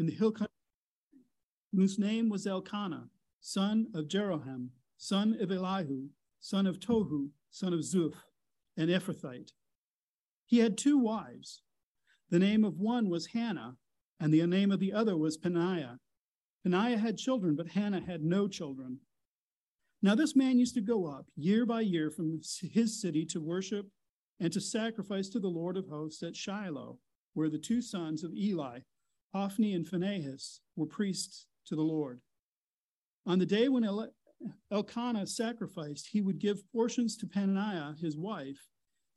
in the hill country, whose name was Elkanah, son of Jeroham, son of Elihu, son of Tohu, son of Zuph, an Ephrathite. He had two wives. The name of one was Hannah, and the name of the other was Peninnah. Peninnah had children, but Hannah had no children. Now, this man used to go up year by year from his city to worship and to sacrifice to the Lord of hosts at Shiloh, where the two sons of Eli, Hophni and Phinehas, were priests to the Lord. On the day when El- Elkanah sacrificed, he would give portions to Peninnah, his wife,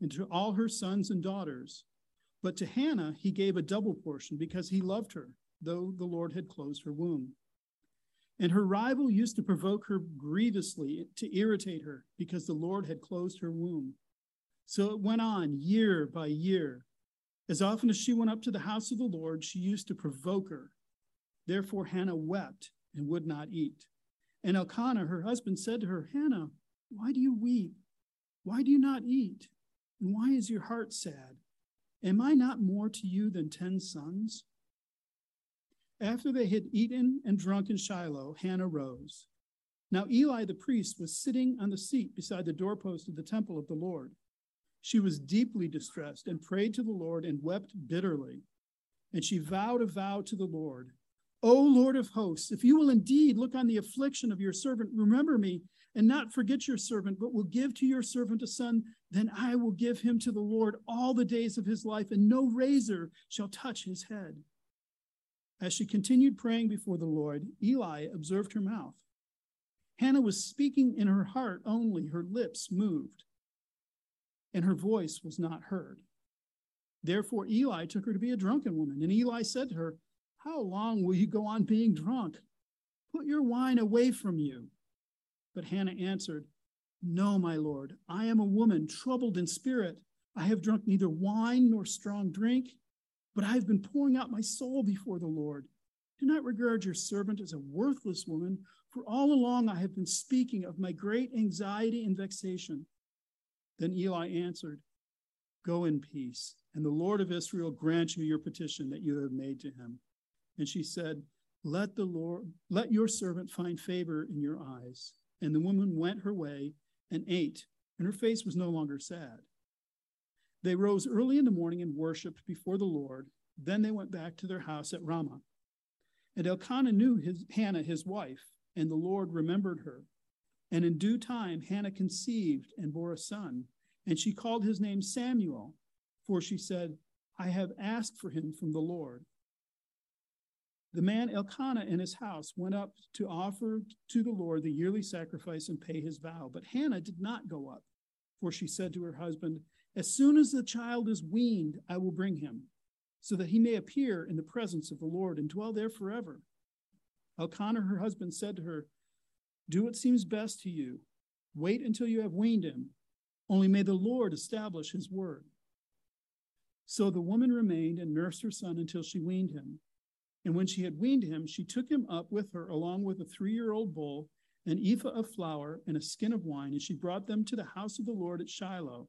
and to all her sons and daughters. But to Hannah, he gave a double portion because he loved her, though the Lord had closed her womb. And her rival used to provoke her grievously to irritate her because the Lord had closed her womb. So it went on year by year. As often as she went up to the house of the Lord, she used to provoke her. Therefore, Hannah wept and would not eat. And Elkanah, her husband, said to her, Hannah, why do you weep? Why do you not eat? And why is your heart sad? Am I not more to you than ten sons? After they had eaten and drunk in Shiloh, Hannah rose. Now Eli the priest was sitting on the seat beside the doorpost of the temple of the Lord. She was deeply distressed and prayed to the Lord and wept bitterly. And she vowed a vow to the Lord O Lord of hosts, if you will indeed look on the affliction of your servant, remember me and not forget your servant, but will give to your servant a son, then I will give him to the Lord all the days of his life, and no razor shall touch his head. As she continued praying before the Lord, Eli observed her mouth. Hannah was speaking in her heart only, her lips moved, and her voice was not heard. Therefore, Eli took her to be a drunken woman, and Eli said to her, how long will you go on being drunk? Put your wine away from you. But Hannah answered, No, my lord, I am a woman troubled in spirit. I have drunk neither wine nor strong drink, but I have been pouring out my soul before the Lord. Do not regard your servant as a worthless woman, for all along I have been speaking of my great anxiety and vexation. Then Eli answered, Go in peace, and the Lord of Israel grant you your petition that you have made to him. And she said, Let the Lord, let your servant find favor in your eyes. And the woman went her way and ate, and her face was no longer sad. They rose early in the morning and worshiped before the Lord. Then they went back to their house at Ramah. And Elkanah knew his, Hannah, his wife, and the Lord remembered her. And in due time, Hannah conceived and bore a son. And she called his name Samuel, for she said, I have asked for him from the Lord. The man Elkanah in his house went up to offer to the Lord the yearly sacrifice and pay his vow. But Hannah did not go up, for she said to her husband, As soon as the child is weaned, I will bring him, so that he may appear in the presence of the Lord and dwell there forever. Elkanah, her husband, said to her, Do what seems best to you. Wait until you have weaned him. Only may the Lord establish his word. So the woman remained and nursed her son until she weaned him. And when she had weaned him, she took him up with her, along with a three year old bull, an ephah of flour, and a skin of wine, and she brought them to the house of the Lord at Shiloh.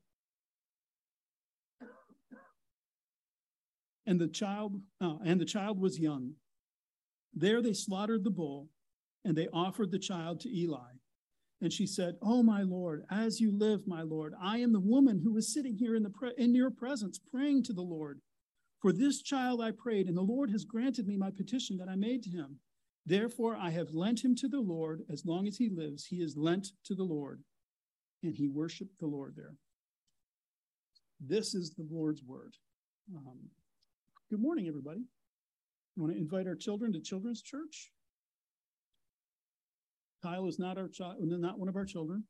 And the child, uh, and the child was young. There they slaughtered the bull, and they offered the child to Eli. And she said, Oh, my Lord, as you live, my Lord, I am the woman who was sitting here in, the pre- in your presence praying to the Lord. For this child I prayed, and the Lord has granted me my petition that I made to him. Therefore I have lent him to the Lord. As long as he lives, he is lent to the Lord. And he worshiped the Lord there. This is the Lord's word. Um, good morning, everybody. I want to invite our children to Children's Church. Kyle is not our child, not one of our children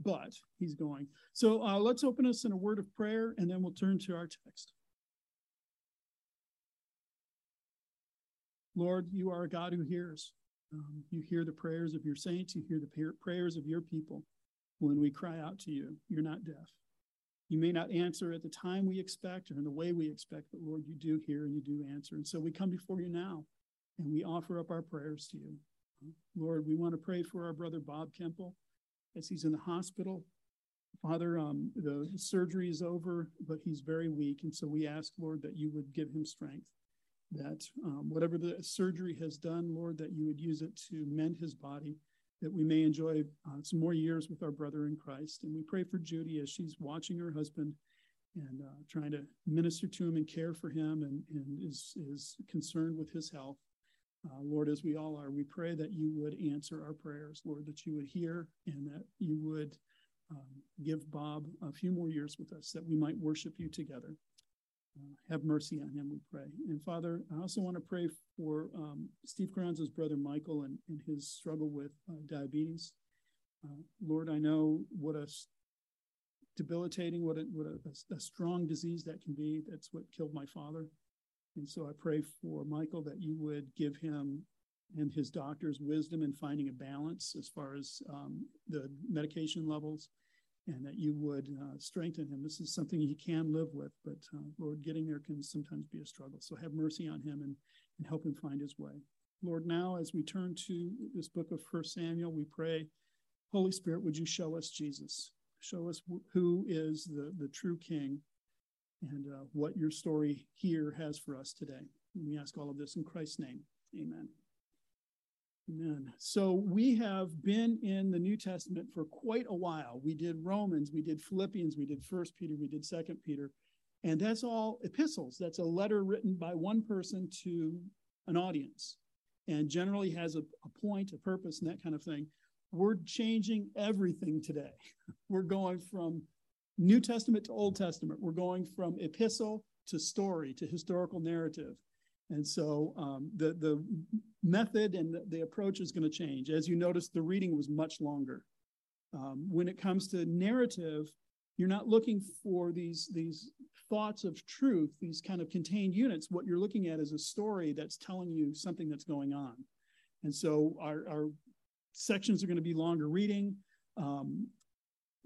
but he's going. So uh, let's open us in a word of prayer and then we'll turn to our text. Lord, you are a God who hears. Um, you hear the prayers of your saints, you hear the prayers of your people when we cry out to you. You're not deaf. You may not answer at the time we expect or in the way we expect, but Lord, you do hear and you do answer. And so we come before you now and we offer up our prayers to you. Lord, we want to pray for our brother Bob Kemple as he's in the hospital. Father, um, the surgery is over, but he's very weak. And so we ask, Lord, that you would give him strength, that um, whatever the surgery has done, Lord, that you would use it to mend his body, that we may enjoy uh, some more years with our brother in Christ. And we pray for Judy as she's watching her husband and uh, trying to minister to him and care for him and, and is, is concerned with his health. Uh, Lord, as we all are, we pray that you would answer our prayers, Lord, that you would hear and that you would um, give Bob a few more years with us, that we might worship you together. Uh, have mercy on him, we pray. And Father, I also want to pray for um, Steve Carranza's brother Michael and, and his struggle with uh, diabetes. Uh, Lord, I know what a debilitating, what, a, what a, a strong disease that can be. That's what killed my father. And so I pray for Michael that you would give him and his doctors wisdom in finding a balance as far as um, the medication levels and that you would uh, strengthen him. This is something he can live with, but uh, Lord, getting there can sometimes be a struggle. So have mercy on him and, and help him find his way. Lord, now as we turn to this book of First Samuel, we pray, Holy Spirit, would you show us Jesus? Show us who is the, the true king and uh, what your story here has for us today. We ask all of this in Christ's name. Amen. Amen. So we have been in the New Testament for quite a while. We did Romans, we did Philippians, we did First Peter, we did Second Peter, and that's all epistles. That's a letter written by one person to an audience, and generally has a, a point, a purpose, and that kind of thing. We're changing everything today. We're going from New Testament to Old Testament. We're going from epistle to story to historical narrative. And so um, the, the method and the, the approach is going to change. As you notice, the reading was much longer. Um, when it comes to narrative, you're not looking for these, these thoughts of truth, these kind of contained units. What you're looking at is a story that's telling you something that's going on. And so our, our sections are going to be longer reading. Um,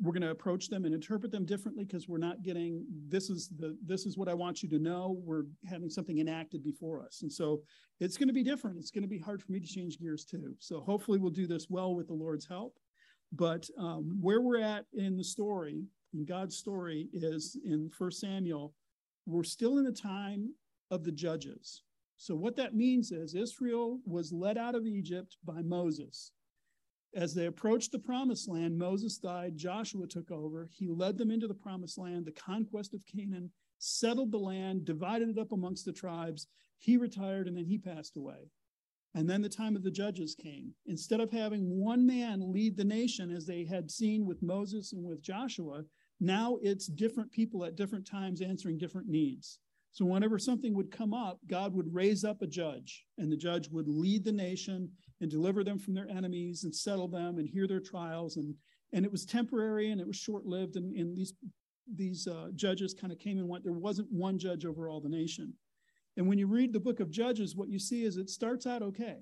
we're going to approach them and interpret them differently because we're not getting this is the this is what I want you to know. We're having something enacted before us, and so it's going to be different. It's going to be hard for me to change gears too. So hopefully we'll do this well with the Lord's help. But um, where we're at in the story, in God's story, is in First Samuel. We're still in the time of the judges. So what that means is Israel was led out of Egypt by Moses. As they approached the promised land, Moses died, Joshua took over. He led them into the promised land, the conquest of Canaan, settled the land, divided it up amongst the tribes. He retired and then he passed away. And then the time of the judges came. Instead of having one man lead the nation as they had seen with Moses and with Joshua, now it's different people at different times answering different needs. So, whenever something would come up, God would raise up a judge, and the judge would lead the nation and deliver them from their enemies and settle them and hear their trials. And, and it was temporary and it was short lived. And, and these, these uh, judges kind of came and went. There wasn't one judge over all the nation. And when you read the book of Judges, what you see is it starts out okay.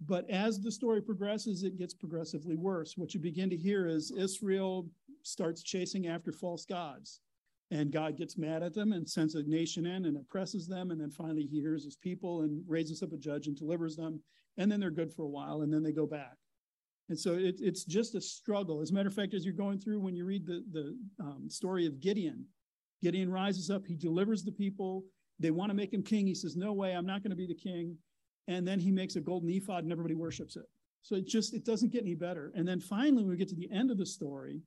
But as the story progresses, it gets progressively worse. What you begin to hear is Israel starts chasing after false gods. And God gets mad at them and sends a nation in and oppresses them. And then finally, he hears his people and raises up a judge and delivers them and then they're good for a while, and then they go back. And so it, it's just a struggle. As a matter of fact, as you're going through, when you read the, the um, story of Gideon, Gideon rises up, he delivers the people. They want to make him king. He says, No way, I'm not going to be the king. And then he makes a golden ephod and everybody worships it. So it just it doesn't get any better. And then finally, when we get to the end of the story,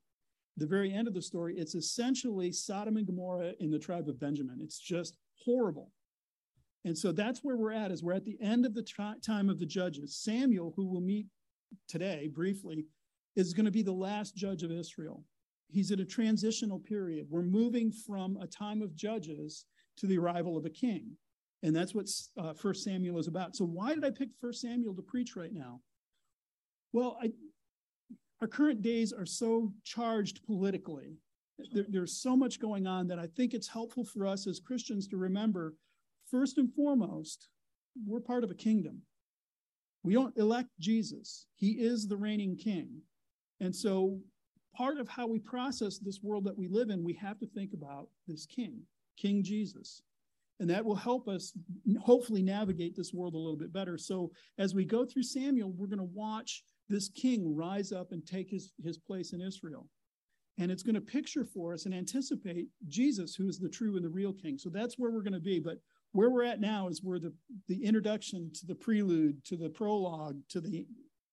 the very end of the story, it's essentially Sodom and Gomorrah in the tribe of Benjamin. It's just horrible. And so that's where we're at is we're at the end of the time of the judges. Samuel, who we'll meet today briefly, is going to be the last judge of Israel. He's at a transitional period. We're moving from a time of judges to the arrival of a king. And that's what uh, First Samuel is about. So why did I pick First Samuel to preach right now? Well, I, our current days are so charged politically. There, there's so much going on that I think it's helpful for us as Christians to remember first and foremost, we're part of a kingdom. We don't elect Jesus, he is the reigning king. And so, part of how we process this world that we live in, we have to think about this king, King Jesus. And that will help us hopefully navigate this world a little bit better. So, as we go through Samuel, we're going to watch this king rise up and take his, his place in Israel. and it's going to picture for us and anticipate Jesus, who is the true and the real king. So that's where we're going to be. But where we're at now is where the, the introduction to the prelude, to the prologue, to the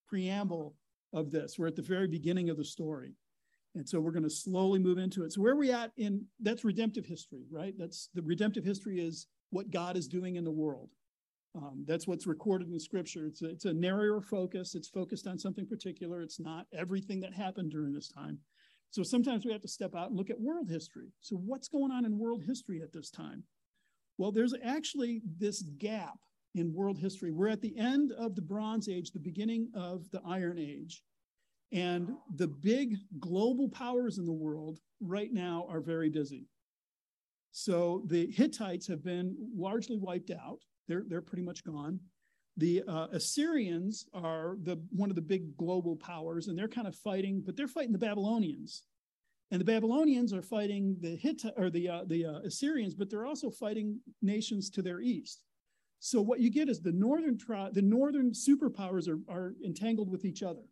preamble of this. We're at the very beginning of the story. And so we're going to slowly move into it. So where are we at in that's redemptive history, right? That's the redemptive history is what God is doing in the world. Um, that's what's recorded in scripture. It's a, it's a narrower focus. It's focused on something particular. It's not everything that happened during this time. So sometimes we have to step out and look at world history. So what's going on in world history at this time? Well, there's actually this gap in world history. We're at the end of the Bronze Age, the beginning of the Iron Age. And the big global powers in the world right now are very busy. So the Hittites have been largely wiped out. They're, they're pretty much gone. The uh, Assyrians are the one of the big global powers, and they're kind of fighting, but they're fighting the Babylonians. And the Babylonians are fighting the Hittite or the uh, the uh, Assyrians, but they're also fighting nations to their east. So what you get is the northern tri- the northern superpowers are, are entangled with each other.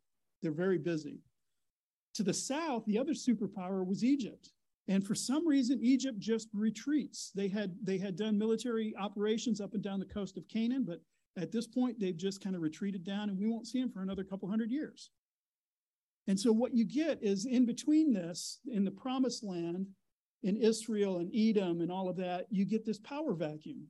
They're very busy. To the south, the other superpower was Egypt. And for some reason, Egypt just retreats. They had they had done military operations up and down the coast of Canaan, but at this point, they've just kind of retreated down, and we won't see them for another couple hundred years. And so, what you get is in between this, in the promised land, in Israel and Edom and all of that, you get this power vacuum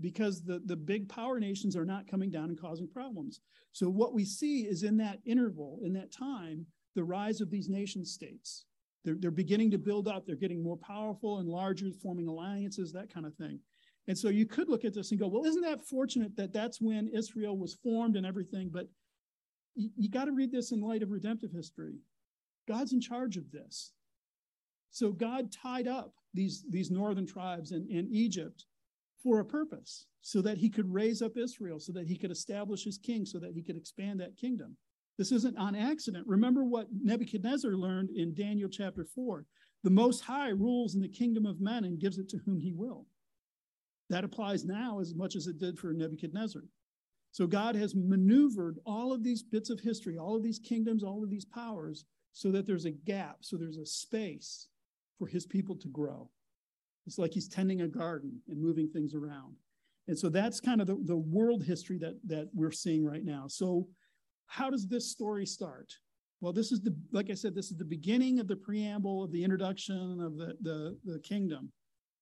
because the, the big power nations are not coming down and causing problems. So, what we see is in that interval, in that time, the rise of these nation states. They're, they're beginning to build up, they're getting more powerful and larger, forming alliances, that kind of thing. And so you could look at this and go, well, isn't that fortunate that that's when Israel was formed and everything? But you, you got to read this in light of redemptive history. God's in charge of this. So God tied up these, these northern tribes in, in Egypt for a purpose so that he could raise up Israel, so that he could establish his king, so that he could expand that kingdom. This isn't on accident. Remember what Nebuchadnezzar learned in Daniel chapter 4 the Most High rules in the kingdom of men and gives it to whom he will. That applies now as much as it did for Nebuchadnezzar. So God has maneuvered all of these bits of history, all of these kingdoms, all of these powers, so that there's a gap, so there's a space for his people to grow. It's like he's tending a garden and moving things around. And so that's kind of the, the world history that, that we're seeing right now. So, how does this story start? Well, this is the, like I said, this is the beginning of the preamble of the introduction of the, the, the kingdom.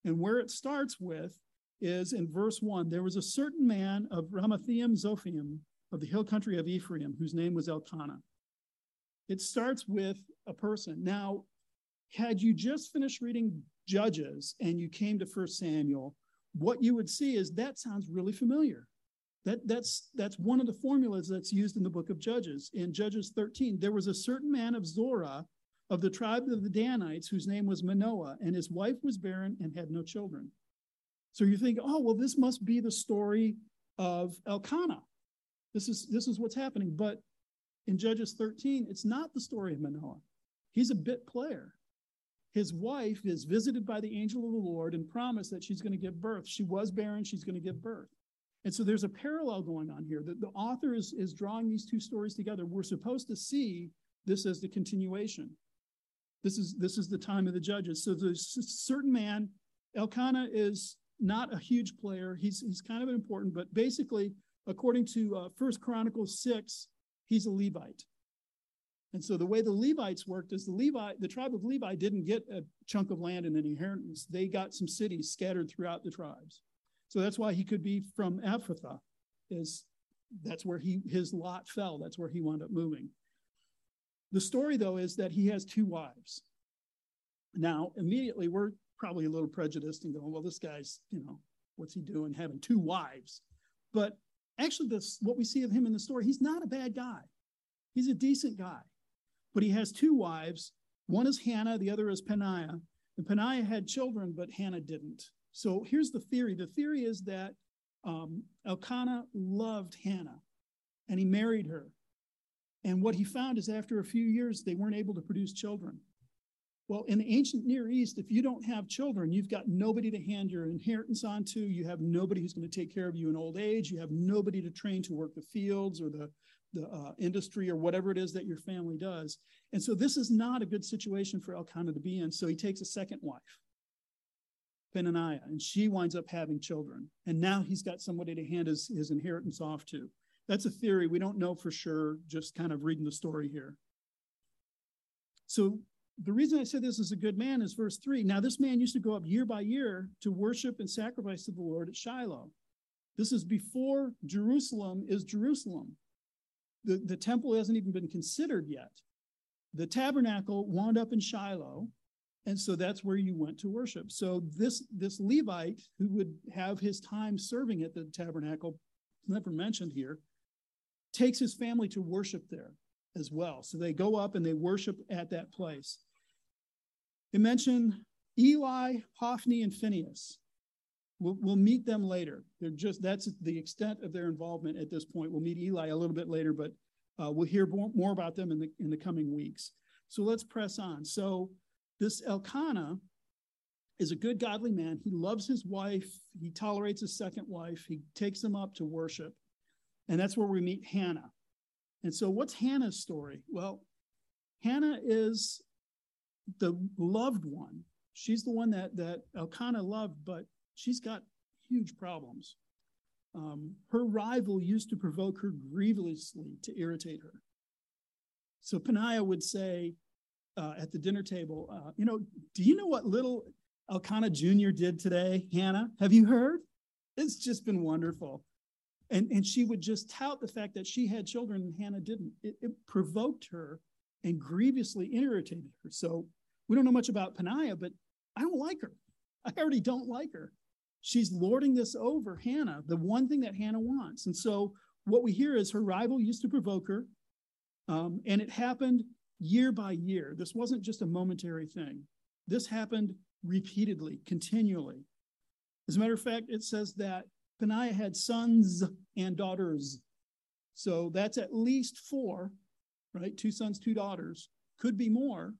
And where it starts with is in verse one there was a certain man of Ramathaim Zophim of the hill country of Ephraim, whose name was Elkanah. It starts with a person. Now, had you just finished reading Judges and you came to First Samuel, what you would see is that sounds really familiar. That, that's, that's one of the formulas that's used in the book of Judges. In Judges 13, there was a certain man of Zorah of the tribe of the Danites whose name was Manoah, and his wife was barren and had no children. So you think, oh, well, this must be the story of Elkanah. This is, this is what's happening. But in Judges 13, it's not the story of Manoah. He's a bit player his wife is visited by the angel of the Lord and promised that she's going to give birth. She was barren, she's going to give birth. And so there's a parallel going on here. The, the author is, is drawing these two stories together. We're supposed to see this as the continuation. This is this is the time of the judges. So there's a certain man, Elkanah is not a huge player. He's he's kind of important, but basically, according to uh, First Chronicles six, he's a Levite. And so the way the Levites worked is the Levi, the tribe of Levi didn't get a chunk of land in an inheritance. They got some cities scattered throughout the tribes. So that's why he could be from Ephrathah, is that's where he his lot fell. That's where he wound up moving. The story, though, is that he has two wives. Now, immediately we're probably a little prejudiced and going, well, this guy's, you know, what's he doing having two wives? But actually, this what we see of him in the story, he's not a bad guy. He's a decent guy. But he has two wives. One is Hannah, the other is Peninnah. And Peninnah had children, but Hannah didn't. So here's the theory the theory is that um, Elkanah loved Hannah and he married her. And what he found is after a few years, they weren't able to produce children. Well, in the ancient Near East, if you don't have children, you've got nobody to hand your inheritance on to. You have nobody who's going to take care of you in old age. You have nobody to train to work the fields or the, the uh, industry or whatever it is that your family does. And so this is not a good situation for Elkanah to be in. So he takes a second wife, Peninnah, and she winds up having children. And now he's got somebody to hand his, his inheritance off to. That's a theory. We don't know for sure, just kind of reading the story here. So the reason I said this is a good man is verse three. Now, this man used to go up year by year to worship and sacrifice to the Lord at Shiloh. This is before Jerusalem is Jerusalem. The, the temple hasn't even been considered yet. The tabernacle wound up in Shiloh, and so that's where you went to worship. So this this Levite who would have his time serving at the tabernacle, never mentioned here, takes his family to worship there as well. So they go up and they worship at that place. They mention Eli, Hophni, and Phinehas. We'll, we'll meet them later. They're just that's the extent of their involvement at this point. We'll meet Eli a little bit later, but uh, we'll hear more about them in the in the coming weeks. So let's press on. So this Elkanah is a good godly man. He loves his wife. He tolerates his second wife. He takes them up to worship. And that's where we meet Hannah. And so, what's Hannah's story? Well, Hannah is the loved one. She's the one that, that Elkanah loved, but she's got huge problems. Um, her rival used to provoke her grievously to irritate her. So Peninnah would say uh, at the dinner table, uh, You know, do you know what little Elkanah Jr. did today, Hannah? Have you heard? It's just been wonderful. And, and she would just tout the fact that she had children and Hannah didn't. It, it provoked her and grievously irritated her. So we don't know much about Peninnah, but I don't like her. I already don't like her. She's lording this over Hannah, the one thing that Hannah wants. And so what we hear is her rival used to provoke her, um, and it happened year by year. This wasn't just a momentary thing. This happened repeatedly, continually. As a matter of fact, it says that Peninnah had sons and daughters. So that's at least four, right? Two sons, two daughters. Could be more.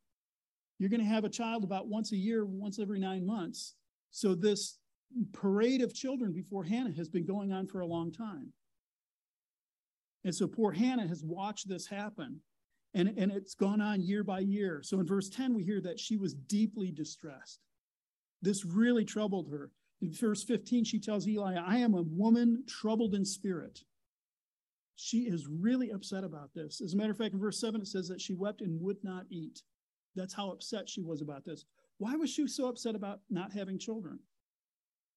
You're going to have a child about once a year, once every nine months. So this parade of children before Hannah has been going on for a long time. And so poor Hannah has watched this happen. And, and it's gone on year by year. So in verse 10, we hear that she was deeply distressed. This really troubled her. In verse 15, she tells Eli, I am a woman troubled in spirit. She is really upset about this. As a matter of fact, in verse 7, it says that she wept and would not eat. That's how upset she was about this. Why was she so upset about not having children?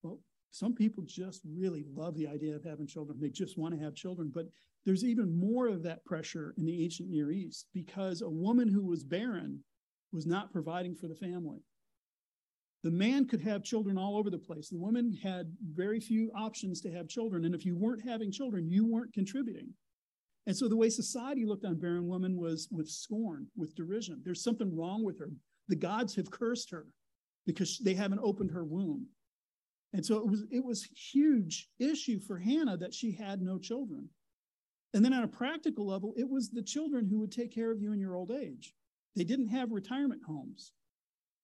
Well, some people just really love the idea of having children. They just want to have children. But there's even more of that pressure in the ancient Near East because a woman who was barren was not providing for the family. The man could have children all over the place. The woman had very few options to have children. And if you weren't having children, you weren't contributing. And so the way society looked on barren women was with scorn, with derision. There's something wrong with her. The gods have cursed her because they haven't opened her womb. And so it was it was huge issue for Hannah that she had no children. And then on a practical level, it was the children who would take care of you in your old age. They didn't have retirement homes.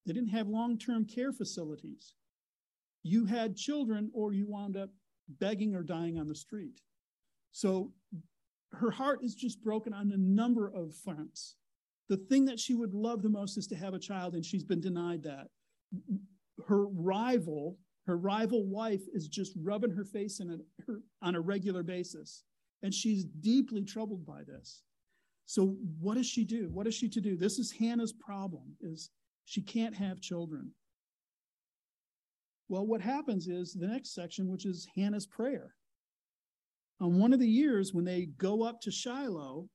They didn't have long-term care facilities. You had children or you wound up begging or dying on the street. So her heart is just broken on a number of fronts. The thing that she would love the most is to have a child, and she's been denied that. Her rival her rival wife is just rubbing her face in a, her, on a regular basis. And she's deeply troubled by this. So what does she do? What is she to do? This is Hannah's problem is she can't have children. Well, what happens is the next section, which is Hannah's prayer. On one of the years when they go up to Shiloh,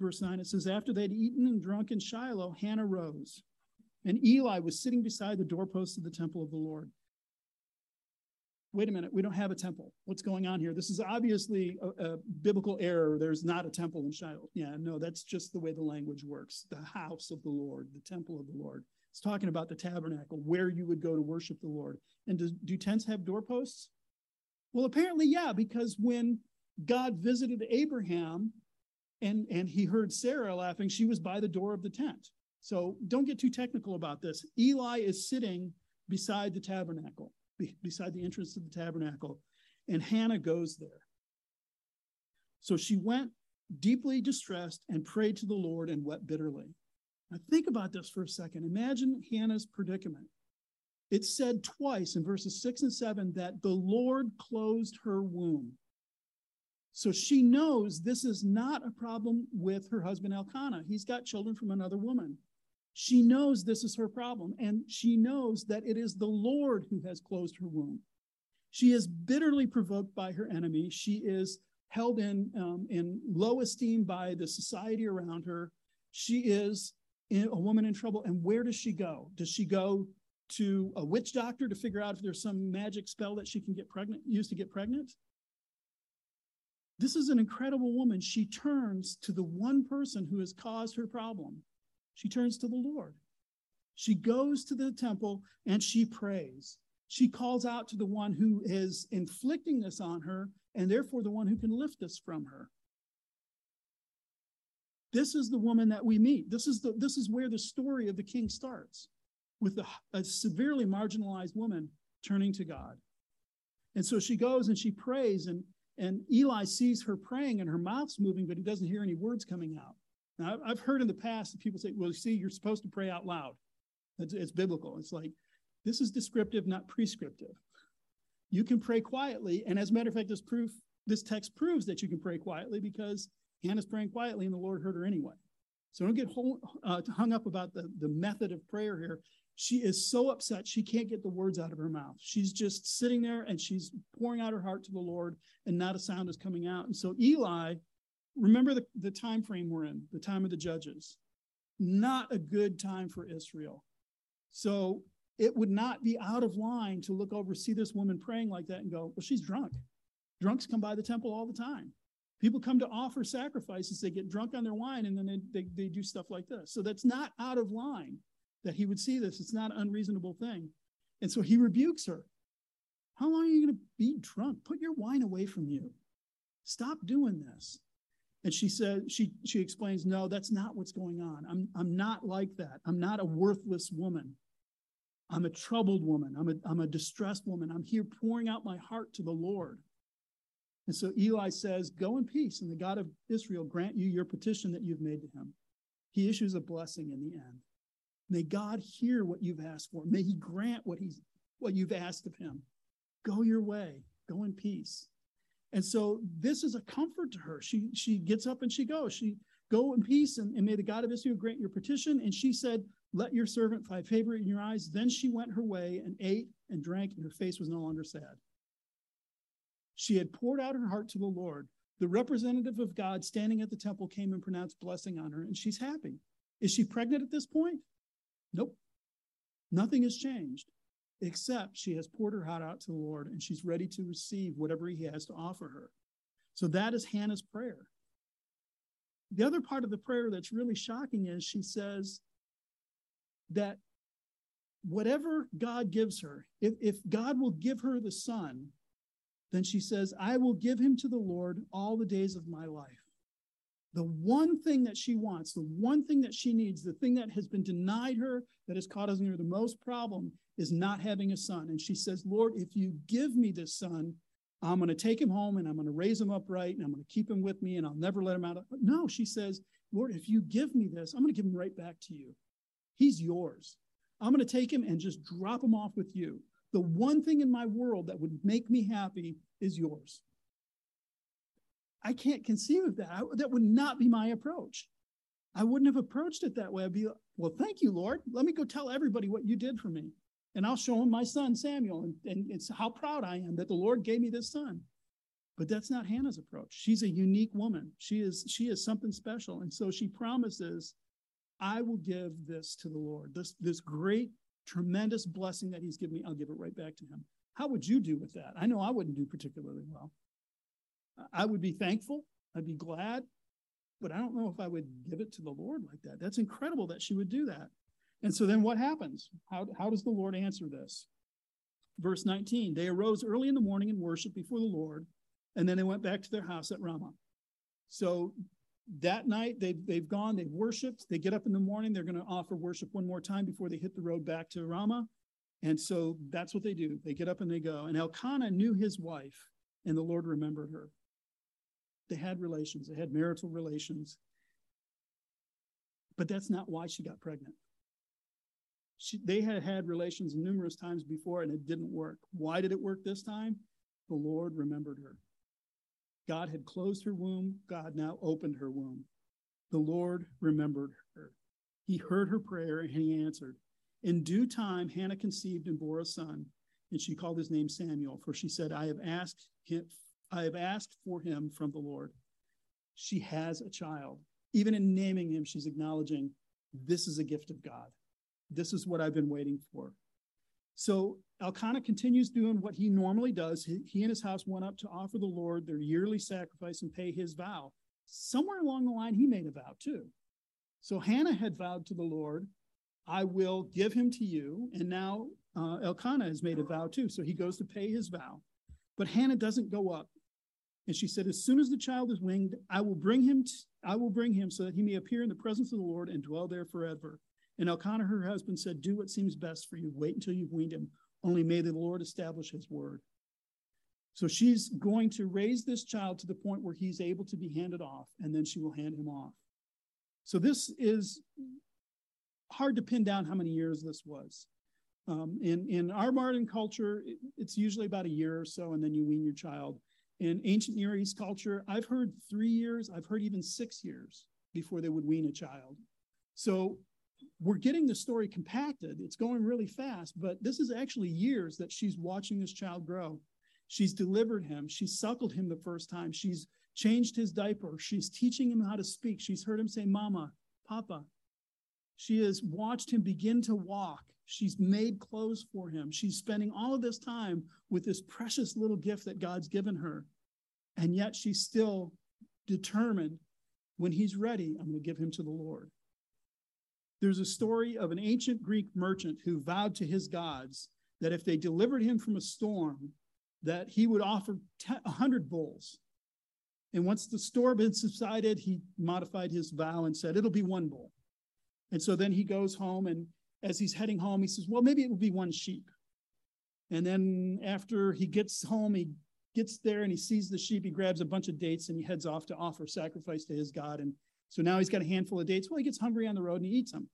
verse 9, it says, After they'd eaten and drunk in Shiloh, Hannah rose. And Eli was sitting beside the doorpost of the temple of the Lord wait a minute, we don't have a temple. What's going on here? This is obviously a, a, biblical error. There's not a temple in Shiloh. Yeah, no, that's just the way the language works. The house of the Lord, the temple of the Lord. It's talking about the tabernacle, where you would go to worship the Lord. And do, do tents have doorposts? Well, apparently, yeah, because when God visited Abraham and, and he heard Sarah laughing, she was by the door of the tent. So don't get too technical about this. Eli is sitting beside the tabernacle beside the entrance to the tabernacle, and Hannah goes there. So she went deeply distressed, and prayed to the Lord and wept bitterly. Now, think about this for a second. Imagine Hannah's predicament. It said twice in verses six and seven that the Lord closed her womb. So she knows this is not a problem with her husband Elkanah. He's got children from another woman. She knows this is her problem, and she knows that it is the Lord who has closed her womb. She is bitterly provoked by her enemy. She is held in, um, in low esteem by the society around her. She is a woman in trouble. And where does she go? Does she go to a witch doctor to figure out if there's some magic spell that she can get pregnant, use to get pregnant? This is an incredible woman. She turns to the one person who has caused her problem. She turns to the Lord. She goes to the temple and she prays. She calls out to the one who is inflicting this on her and therefore the one who can lift this from her. This is the woman that we meet. This is the this is where the story of the king starts with a, a severely marginalized woman turning to God. And so she goes and she prays and and Eli sees her praying and her mouth's moving, but he doesn't hear any words coming out. Now, I've heard in the past that people say, well, you see, you're supposed to pray out loud. It's, it's biblical. It's like, this is descriptive, not prescriptive. You can pray quietly. And as a matter of fact, this proof, this text proves that you can pray quietly because Hannah's praying quietly and the Lord heard her anyway. So don't get uh, hung up about the, the method of prayer here. She is so upset she can't get the words out of her mouth. She's just sitting there and she's pouring out her heart to the Lord, and not a sound is coming out. And so Eli, remember the, the time frame we're in, the time of the judges. Not a good time for Israel. So it would not be out of line to look over, see this woman praying like that, and go, Well, she's drunk. Drunks come by the temple all the time. People come to offer sacrifices, they get drunk on their wine, and then they, they, they do stuff like this. So that's not out of line that he would see this. It's not an unreasonable thing. And so he rebukes her. How long are you going to be drunk? Put your wine away from you. Stop doing this. And she said, she she explains, no, that's not what's going on. I'm I'm not like that. I'm not a worthless woman. I'm a troubled woman. I'm a I'm a distressed woman. I'm here pouring out my heart to the Lord. And so Eli says, Go in peace, and the God of Israel grant you your petition that you've made to him. He issues a blessing in the end. May God hear what you've asked for. May he grant what he's what you've asked of him. Go your way. Go in peace. And so this is a comfort to her. She she gets up and she goes. She go in peace and, and may the God of Israel grant your petition. And she said, Let your servant find favor in your eyes. Then she went her way and ate and drank, and her face was no longer sad. She had poured out her heart to the Lord. The representative of God standing at the temple came and pronounced blessing on her, and she's happy. Is she pregnant at this point? Nope. Nothing has changed, except she has poured her heart out to the Lord and she's ready to receive whatever he has to offer her. So that is Hannah's prayer. The other part of the prayer that's really shocking is she says that whatever God gives her, if, if God will give her the son, then she says, I will give him to the Lord all the days of my life. The one thing that she wants, the one thing that she needs, the thing that has been denied her, that is causing her the most problem, is not having a son. And she says, Lord, if you give me this son, I'm going to take him home and I'm going to raise him upright and I'm going to keep him with me and I'll never let him out. Of... No, she says, Lord, if you give me this, I'm going to give him right back to you. He's yours. I'm going to take him and just drop him off with you. The one thing in my world that would make me happy is yours. I can't conceive of that. I, that would not be my approach. I wouldn't have approached it that way. I'd be, well, thank you, Lord. Let me go tell everybody what you did for me. And I'll show him my son, Samuel, and, and it's how proud I am that the Lord gave me this son. But that's not Hannah's approach. She's a unique woman. She is, she is something special. And so she promises, I will give this to the Lord. This, this great tremendous blessing that he's given me, I'll give it right back to him. How would you do with that? I know I wouldn't do particularly well. I would be thankful, I'd be glad, but I don't know if I would give it to the Lord like that. That's incredible that she would do that. And so then what happens? How, how does the Lord answer this? Verse 19 They arose early in the morning and worshiped before the Lord, and then they went back to their house at Ramah. So that night they've, they've gone, they've worshiped. They get up in the morning, they're going to offer worship one more time before they hit the road back to Ramah. And so that's what they do. They get up and they go. And Elkanah knew his wife, and the Lord remembered her. They had relations, they had marital relations. But that's not why she got pregnant. She, they had had relations numerous times before and it didn't work. Why did it work this time? The Lord remembered her. God had closed her womb, God now opened her womb. The Lord remembered her. He heard her prayer and he answered. In due time, Hannah conceived and bore a son, and she called his name Samuel, for she said, I have asked him, I have asked for him from the Lord. She has a child. Even in naming him, she's acknowledging this is a gift of God. This is what I've been waiting for. So Elkanah continues doing what he normally does. He, and his house went up to offer the Lord their yearly sacrifice and pay his vow. Somewhere along the line, he made a vow too. So Hannah had vowed to the Lord, I will give him to you. And now uh, Elkanah has made a vow too. So he goes to pay his vow. But Hannah doesn't go up. And she said, As soon as the child is winged, I will bring him, t- I will bring him so that he may appear in the presence of the Lord and dwell there forever. And Elkanah, her husband, said, Do what seems best for you. Wait until you've weaned him. Only may the Lord establish his word. So she's going to raise this child to the point where he's able to be handed off, and then she will hand him off. So this is hard to pin down how many years this was. Um, in, in our modern culture, it, it's usually about a year or so, and then you wean your child. In ancient Near East culture, I've heard three years, I've heard even six years before they would wean a child. So we're getting the story compacted. It's going really fast, but this is actually years that she's watching this child grow. She's delivered him. She's suckled him the first time. She's changed his diaper. She's teaching him how to speak. She's heard him say, Mama, Papa. She has watched him begin to walk. She's made clothes for him. She's spending all of this time with this precious little gift that God's given her. And yet she's still determined when he's ready, I'm going to give him to the Lord. There's a story of an ancient Greek merchant who vowed to his gods that if they delivered him from a storm, that he would offer 100 bulls. And once the storm had subsided, he modified his vow and said, it'll be one bull. And so then he goes home, and as he's heading home, he says, well, maybe it will be one sheep. And then after he gets home, he gets there and he sees the sheep. He grabs a bunch of dates and he heads off to offer sacrifice to his God. And so now he's got a handful of dates. Well, he gets hungry on the road and he eats them.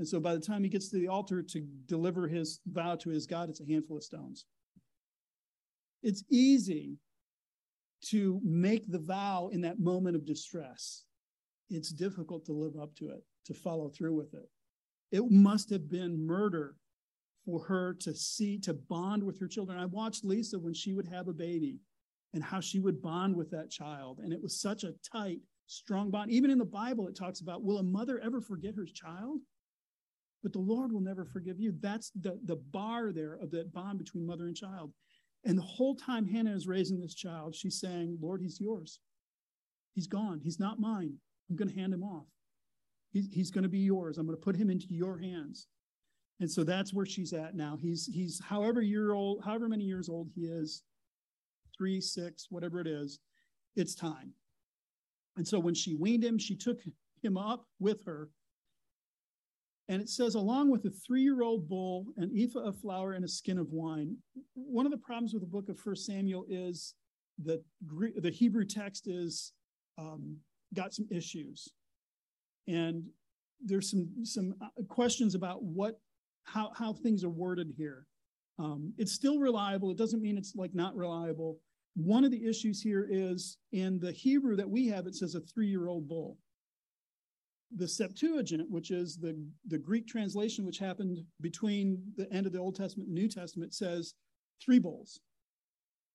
And so by the time he gets to the altar to deliver his vow to his God, it's a handful of stones. It's easy to make the vow in that moment of distress. It's difficult to live up to it, to follow through with it. It must have been murder for her to see, to bond with her children. I watched Lisa when she would have a baby and how she would bond with that child. And it was such a tight, strong bond. Even in the Bible, it talks about will a mother ever forget her child? But the Lord will never forgive you. That's the, the bar there of that bond between mother and child. And the whole time Hannah is raising this child, she's saying, Lord, he's yours. He's gone. He's not mine. I'm going to hand him off. He's, he's going to be yours. I'm going to put him into your hands. And so that's where she's at now. He's he's however year old, however many years old he is, three, six, whatever it is, it's time. And so when she weaned him, she took him up with her. And it says, along with a three year old bull, an ephah of flour, and a skin of wine. One of the problems with the book of First Samuel is that the Hebrew text is um, got some issues. And there's some some uh, questions about what how how things are worded here. Um, it's still reliable. It doesn't mean it's like not reliable. One of the issues here is in the Hebrew that we have, it says a three-year-old bull. The Septuagint, which is the, the Greek translation, which happened between the end of the Old Testament and New Testament, says three bulls.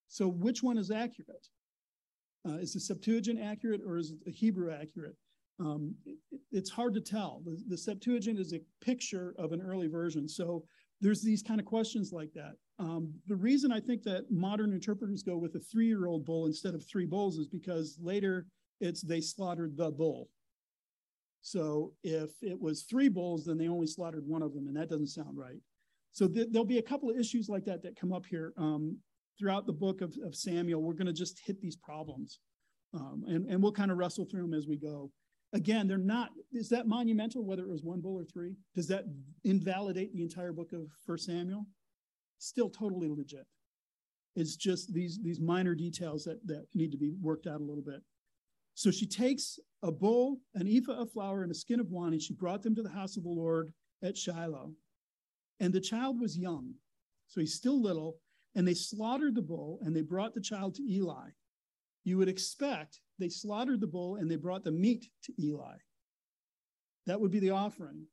So which one is accurate? Uh, is the Septuagint accurate or is the Hebrew accurate? Um, it, it's hard to tell. The, the, Septuagint is a picture of an early version. So there's these kind of questions like that. Um, the reason I think that modern interpreters go with a three year old bull instead of three bulls is because later it's they slaughtered the bull. So if it was three bulls, then they only slaughtered one of them, and that doesn't sound right. So th- there'll be a couple of issues like that that come up here um, throughout the book of, of Samuel. We're going to just hit these problems, um, and, and we'll kind of wrestle through them as we go. Again, they're not, is that monumental, whether it was one bull or three? Does that invalidate the entire book of First Samuel? Still totally legit. It's just these, these minor details that, that need to be worked out a little bit. So she takes a bull, an ephah of flour, and a skin of wine, and she brought them to the house of the Lord at Shiloh. And the child was young, so he's still little, and they slaughtered the bull and they brought the child to Eli. You would expect they slaughtered the bull and they brought the meat to Eli. That would be the offering.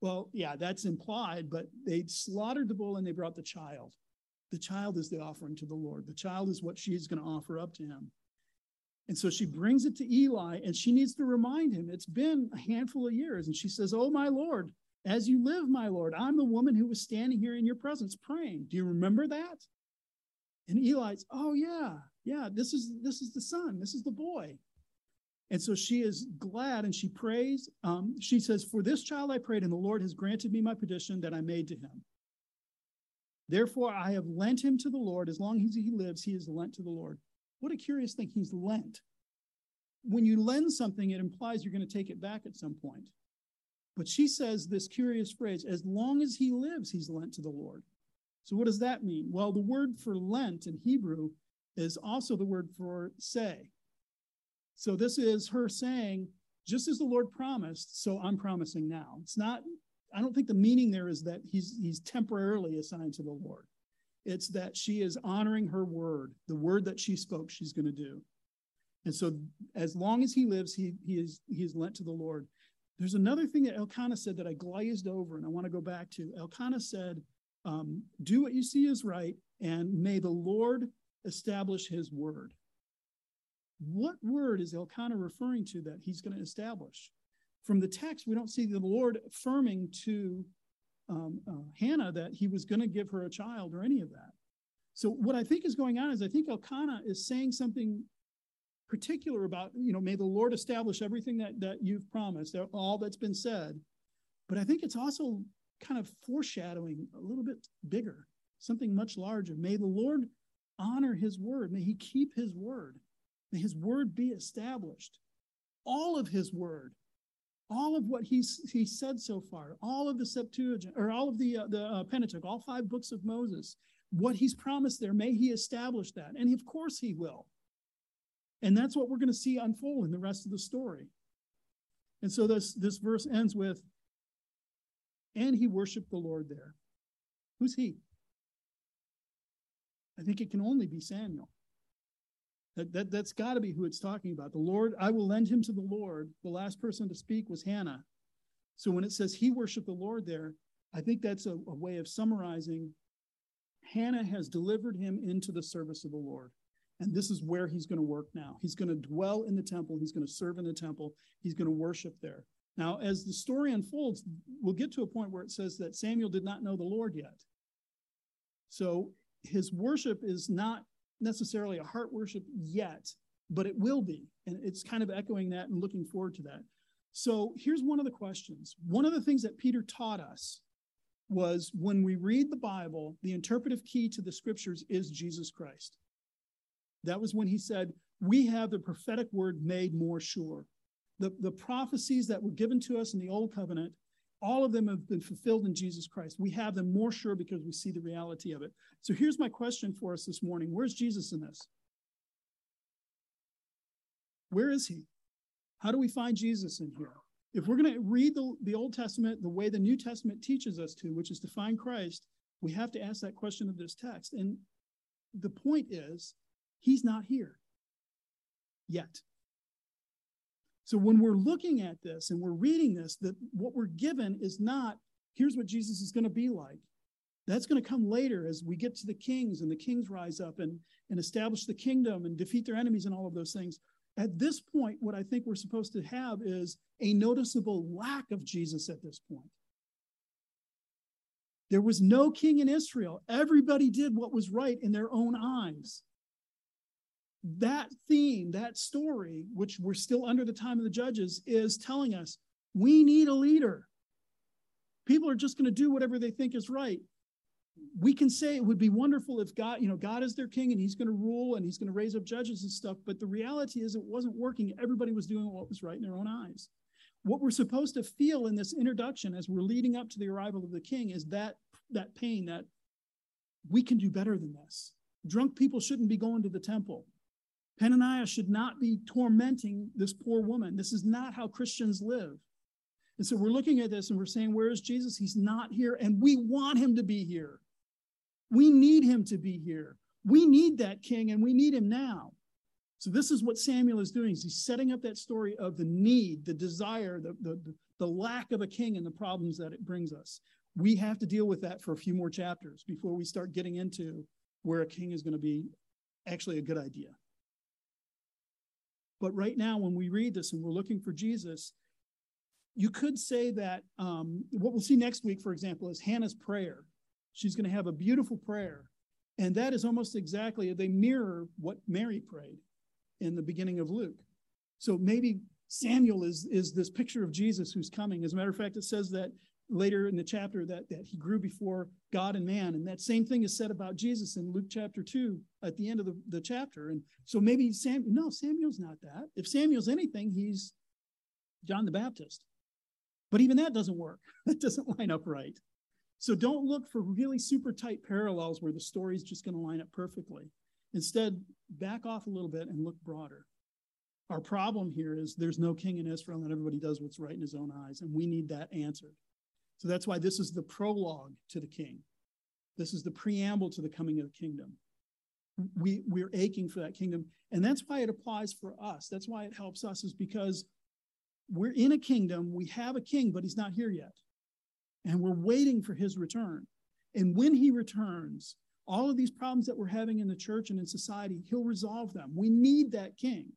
Well, yeah, that's implied, but they slaughtered the bull and they brought the child. The child is the offering to the Lord. The child is what she's going to offer up to him. And so she brings it to Eli and she needs to remind him it's been a handful of years. And she says, Oh, my Lord, as you live, my Lord, I'm the woman who was standing here in your presence praying. Do you remember that? And Eli's, oh yeah, yeah, this is this is the son, this is the boy. And so she is glad and she prays. Um, she says, For this child I prayed, and the Lord has granted me my petition that I made to him. Therefore, I have lent him to the Lord. As long as he lives, he is lent to the Lord. What a curious thing. He's lent. When you lend something, it implies you're going to take it back at some point. But she says this curious phrase as long as he lives, he's lent to the Lord. So, what does that mean? Well, the word for Lent in Hebrew is also the word for say. So, this is her saying, just as the Lord promised, so I'm promising now. It's not, I don't think the meaning there is that he's, he's temporarily assigned to the Lord. It's that she is honoring her word, the word that she spoke she's going to do. And so, as long as he lives, he, he, is, he is lent to the Lord. There's another thing that Elkanah said that I glazed over, and I want to go back to. Elkanah said, um, do what you see is right, and may the Lord establish his word. What word is Elkanah referring to that he's going to establish? From the text, we don't see the Lord affirming to um, uh, Hannah that he was going to give her a child or any of that. So, what I think is going on is I think Elkanah is saying something particular about, you know, may the Lord establish everything that, that you've promised, all that's been said. But I think it's also kind of foreshadowing a little bit bigger, something much larger. May the Lord honor his word. May he keep his word. May his word be established. All of his word, all of what he's he said so far, all of the Septuagint or all of the uh, the uh, Pentateuch, all five books of Moses, what he's promised there, may he establish that. And of course he will. And that's what we're going to see unfold in the rest of the story. And so this this verse ends with and he worshiped the Lord there. Who's he? I think it can only be Samuel. That, that, that's got to be who it's talking about. The Lord, I will lend him to the Lord. The last person to speak was Hannah. So when it says he worshiped the Lord there, I think that's a, a way of summarizing Hannah has delivered him into the service of the Lord. And this is where he's going to work now. He's going to dwell in the temple. He's going to serve in the temple. He's going to worship there. Now, as the story unfolds, we'll get to a point where it says that Samuel did not know the Lord yet. So his worship is not necessarily a heart worship yet, but it will be. And it's kind of echoing that and looking forward to that. So here's one of the questions. One of the things that Peter taught us was when we read the Bible, the interpretive key to the scriptures is Jesus Christ. That was when he said, We have the prophetic word made more sure the, the prophecies that were given to us in the old covenant, all of them have been fulfilled in Jesus Christ. We have them more sure because we see the reality of it. So here's my question for us this morning Where's Jesus in this? Where is he? How do we find Jesus in here? If we're going to read the, the Old Testament the way the New Testament teaches us to, which is to find Christ, we have to ask that question of this text. And the point is, he's not here yet. So when we're looking at this and we're reading this, that what we're given is not here's what Jesus is going to be like. That's going to come later as we get to the kings and the kings rise up and, and establish the kingdom and defeat their enemies and all of those things. At this point, what I think we're supposed to have is a noticeable lack of Jesus at this point. There was no king in Israel. Everybody did what was right in their own eyes that theme, that story, which we're still under the time of the judges, is telling us we need a leader. People are just going to do whatever they think is right. We can say it would be wonderful if God, you know, God is their king and he's going to rule and he's going to raise up judges and stuff. But the reality is it wasn't working. Everybody was doing what was right in their own eyes. What we're supposed to feel in this introduction as we're leading up to the arrival of the king is that that pain that we can do better than this Drunk people shouldn't be going to the temple. Peninnah should not be tormenting this poor woman. This is not how Christians live. And so we're looking at this and we're saying, Where is Jesus? He's not here, and we want him to be here. We need him to be here. We need that king, and we need him now. So this is what Samuel is doing. Is he's setting up that story of the need, the desire, the, the, the lack of a king and the problems that it brings us. We have to deal with that for a few more chapters before we start getting into where a king is going to be actually a good idea. But right now, when we read this and we're looking for Jesus, you could say that um, what we'll see next week, for example, is Hannah's prayer. She's going to have a beautiful prayer. And that is almost exactly, they mirror what Mary prayed in the beginning of Luke. So maybe Samuel is, is this picture of Jesus who's coming. As a matter of fact, it says that later in the chapter that, that he grew before God and man. And that same thing is said about Jesus in Luke chapter 2 at the end of the, the chapter. And so maybe Sam, no, Samuel's not that. If Samuel's anything, he's John the Baptist. But even that doesn't work. That doesn't line up right. So don't look for really super tight parallels where the story's just going to line up perfectly. Instead, back off a little bit and look broader. Our problem here is there's no king in Israel and everybody does what's right in his own eyes, and we need that answered. So that's why this is the prologue to the king. This is the preamble to the coming of the kingdom. We, we're aching for that kingdom. And that's why it applies for us. That's why it helps us, is because we're in a kingdom, we have a king, but he's not here yet. And we're waiting for his return. And when he returns, all of these problems that we're having in the church and in society, he'll resolve them. We need that king.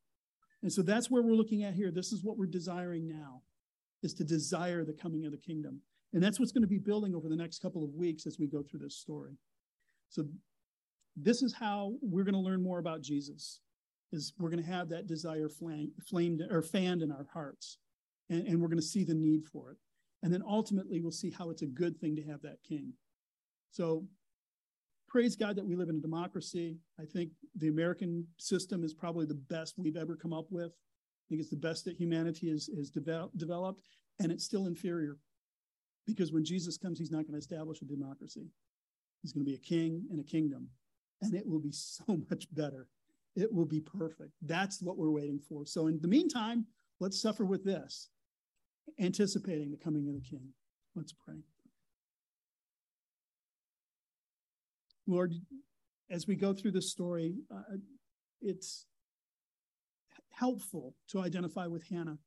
And so that's where we're looking at here. This is what we're desiring now, is to desire the coming of the kingdom. And that's what's going to be building over the next couple of weeks as we go through this story. So this is how we're going to learn more about Jesus is we're going to have that desire flame, flamed or fanned in our hearts and, and we're going to see the need for it. And then ultimately we'll see how it's a good thing to have that king. So praise god that we live in a democracy. I think the american system is probably the best we've ever come up with. I think it's the best that humanity has, has develop, developed and it's still inferior because when jesus comes he's not going to establish a democracy he's going to be a king and a kingdom and it will be so much better it will be perfect. That's what we're waiting for. So, in the meantime, let's suffer with this, anticipating the coming of the King. Let's pray. Lord, as we go through this story, uh, it's helpful to identify with Hannah